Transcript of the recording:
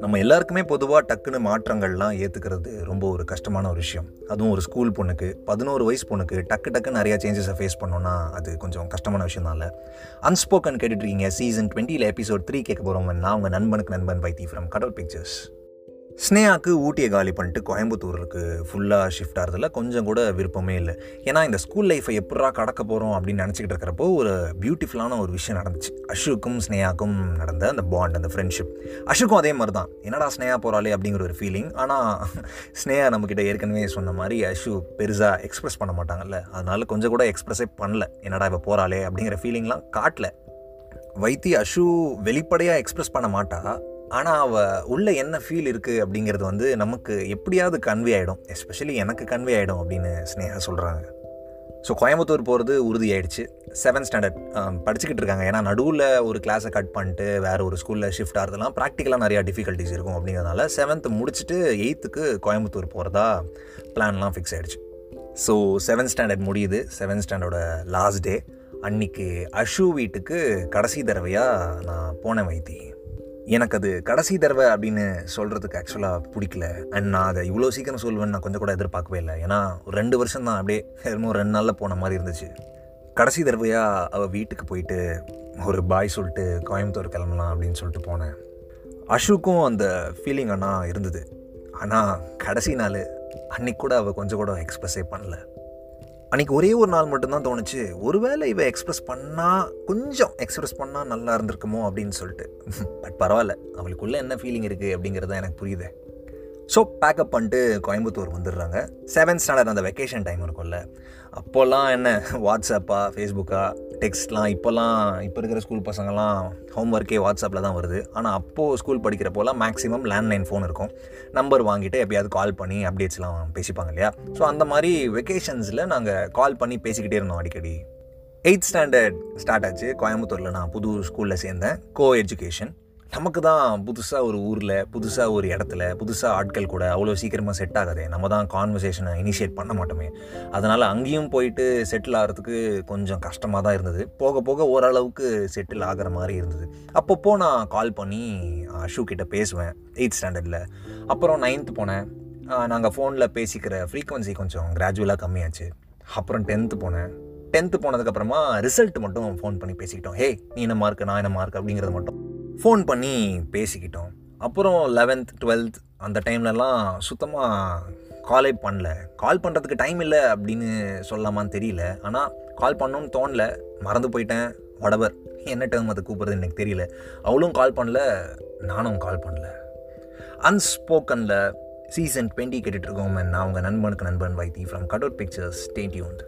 நம்ம எல்லாருக்குமே பொதுவாக டக்குன்னு மாற்றங்கள்லாம் ஏற்றுக்கிறது ரொம்ப ஒரு கஷ்டமான ஒரு விஷயம். அதுவும் ஒரு ஸ்கூல் பொண்ணுக்கு பதினோரு வயசு பொண்ணுக்கு டக்கு டக்குன்னு நிறையா சேஞ்சஸை ஃபேஸ் பண்ணோன்னா அது கொஞ்சம் கஷ்டமான விஷயம் தான் இல்லை அன்ஸ்போக்கன் கேட்டுட்ருக்கீங்க சீசன் டுவெண்ட்டியில் எபிசோட் த்ரீ கேட்க போகிறவங்க நான் உங்கள் நண்பனுக்கு நண்பன் வைத்தி ஃப்ரம் கடல் பிக்சர்ஸ் ஸ்னேயாக்கு ஊட்டியை காலி பண்ணிட்டு கோயம்புத்தூருக்கு ஃபுல்லாக ஷிஃப்ட் ஆகிறதுல கொஞ்சம் கூட விருப்பமே இல்லை. ஏன்னா இந்த ஸ்கூல் லைஃப்பை எப்படா கடக்க போகிறோம் அப்படின்னு நினச்சிக்கிட்டு இருக்கிறப்போ ஒரு பியூட்டிஃபுல்லான ஒரு விஷயம் நடந்துச்சு. அஷுக்கும் ஸ்னேயாக்கும் நடந்த அந்த பாண்ட் அந்த ஃப்ரெண்ட்ஷிப் அஷுக்கும் அதே மாதிரி தான் என்னடா ஸ்னேயா போகிறாளே அப்படிங்கிற ஒரு ஃபீலிங் ஆனால் ஸ்னேயா நம்மக்கிட்ட ஏற்கனவே சொன்ன மாதிரி அஷு பெருசாக எக்ஸ்ப்ரெஸ் பண்ண மாட்டாங்கல்ல. அதனால கொஞ்சம் கூட எக்ஸ்ப்ரெஸே பண்ணல. என்னடா இப்போ போகிறாளே அப்படிங்கிற ஃபீலிங்லாம் காட்டல. வைத்தி அஷு வெளிப்படையாக எக்ஸ்ப்ரெஸ் பண்ண மாட்டா. ஆனால் அவள் உள்ள என்ன ஃபீல் இருக்குது அப்படிங்கிறது வந்து நமக்கு எப்படியாவது கன்வே ஆகிடும் எஸ்பெஷலி எனக்கு கன்வே ஆகிடும் அப்படின்னு ஸ்னேகா சொல்கிறாங்க ஸோ கோயம்புத்தூர் போகிறது உறுதி ஆயிடுச்சு செவன்த் ஸ்டாண்டர்ட் படிச்சுக்கிட்டு இருக்காங்க. ஏன்னா நடுவில் ஒரு கிளாஸை கட் பண்ணிட்டு வேறு ஒரு ஸ்கூலில் ஷிஃப்ட் ஆகிறதுலாம் ப்ராக்டிக்கலாக நிறையா டிஃபிகல்ட்டிஸ் இருக்கும் அப்படிங்கிறதுனால செவன்த் முடிச்சுட்டு எயித்துக்கு கோயம்புத்தூர் போகிறதா பிளான்லாம் ஃபிக்ஸ் ஆகிடுச்சு ஸோ செவன்த் ஸ்டாண்டர்ட் முடியுது. செவன்த் ஸ்டாண்டர்டோட லாஸ்ட் டே அன்னைக்கு அஷு வீட்டுக்கு கடைசி தடவையாக நான் போனேன் வைத்தி எனக்கு அது கடைசி தடவை அப்படின்னு சொல்கிறதுக்கு ஆக்சுவலாக பிடிக்கல. அண்ட் நான் அதை இவ்வளோ சீக்கிரம் சொல்லுவேன்னு நான் கொஞ்சம் கூட எதிர்பார்க்கவே இல்லை. ஏன்னா ஒரு ரெண்டு வருஷம் தான் அப்படியே என்னமோ ரெண்டு நாளில் போன மாதிரி இருந்துச்சு. கடைசி தடவையாக அவள் வீட்டுக்கு போயிட்டு ஒரு பாய் சொல்லிட்டு கோயம்புத்தூர் கிளம்பலாம் அப்படின்னு சொல்லிட்டு போனேன். அஷுக்கும் அந்த ஃபீலிங் அண்ணா இருந்தது. ஆனால் கடைசி நாள் அன்னைக்கு கூட அவள் கொஞ்சம் கூட எக்ஸ்ப்ரெஸ்ஸே பண்ணல. அன்றைக்கி ஒரே ஒரு நாள் மட்டும்தான் தோணுச்சு. ஒருவேளை இவ எக்ஸ்ப்ரெஸ் பண்ணால் கொஞ்சம் எக்ஸ்ப்ரெஸ் பண்ணால் நல்லா இருந்திருக்குமோ அப்படின்னு சொல்லிட்டு. பட் பரவாயில்ல. அவளுக்குள்ளே என்ன ஃபீலிங் இருக்குது அப்படிங்கிறது எனக்கு புரியுது. ஸோ பேக்கப் பண்ணிட்டு கோயம்புத்தூர் வந்துடுறாங்க. செவன்த் ஸ்டாண்டர்ட் அந்த வெக்கேஷன் டைம் இருக்கும்ல. அப்போல்லாம் என்ன? வாட்ஸ்அப்பா ஃபேஸ்புக்கா டெக்ஸ்ட்லாம் இப்போல்லாம் இப்போ இருக்கிற ஸ்கூல் பசங்கள்லாம் ஹோம் ஒர்க்கே வாட்ஸ்அப்பில் தான் வருது. ஆனால் அப்போது ஸ்கூல் படிக்கிறப்போலாம் மேக்ஸிமம் லேண்ட்லைன் ஃபோன் இருக்கும். நம்பர் வாங்கிட்டு எப்பயாவது கால் பண்ணி அப்டேட்ஸ்லாம் பேசிப்பாங்க இல்லையா? ஸோ அந்த மாதிரி வெக்கேஷன்ஸில் நாங்கள் கால் பண்ணி பேசிக்கிட்டே இருந்தோம் அடிக்கடி. எயித் ஸ்டாண்டர்ட் ஸ்டார்ட் ஆச்சு. கோயம்புத்தூரில் நான் புது ஸ்கூலில் சேர்ந்தேன். கோ எஜுகேஷன் நமக்கு தான் புதுசாக ஒரு ஊரில் புதுசாக ஒரு இடத்துல புதுசாக ஆட்கள் கூட அவ்வளோ சீக்கிரமாக செட் ஆகாதே. நம்ம தான் கான்வர்சேஷனை இனிஷியேட் பண்ண மாட்டோமே. அதனால் அங்கேயும் போயிட்டு செட்டில் ஆகிறதுக்கு கொஞ்சம் கஷ்டமாக தான் இருந்தது. போக போக ஓரளவுக்கு செட்டில் ஆகிற மாதிரி இருந்தது. அப்பப்போ நான் கால் பண்ணி அஷு கிட்ட பேசுவேன் எயித் ஸ்டாண்டர்டில் அப்புறம் நைன்த்து போனேன். நாங்கள் ஃபோனில் பேசிக்கிற ஃப்ரீக்வன்சி கொஞ்சம் கிராஜுவலாக கம்மியாச்சு. அப்புறம் டென்த்து போனேன். டென்த்து போனதுக்கப்புறமா ரிசல்ட் மட்டும் ஃபோன் பண்ணி பேசிக்கிட்டோம். ஹே நீ என்ன மார்க் நான் என்ன மார்க் அப்படிங்கிறது மட்டும். ஃபோன் பண்ணி பேசிக்கிட்டோம். அப்புறம் லெவன்த் டுவெல்த் அந்த டைம்லலாம் சுத்தமாக காலே பண்ணல. கால் பண்ணுறதுக்கு டைம் இல்லை அப்படின்னு சொல்லலாமான்னு தெரியல. ஆனால் கால் பண்ணணும்னு தோணல. மறந்து போயிட்டேன். வடவர் என்ன டேர்ம் அதை கூப்பிட்றது எனக்கு தெரியல. அவளும் கால் பண்ணல. நானும் கால் பண்ணல. அன்ஸ்போக்கனில் சீசன் டுவெண்ட்டி கேட்டுட்ருக்கோம் நான் உங்கள் நண்பனுக்கு நண்பன் வைத்தி ஃப்ரம் கடோட் பிக்சர்ஸ் ஸ்டேட்யூண்ட்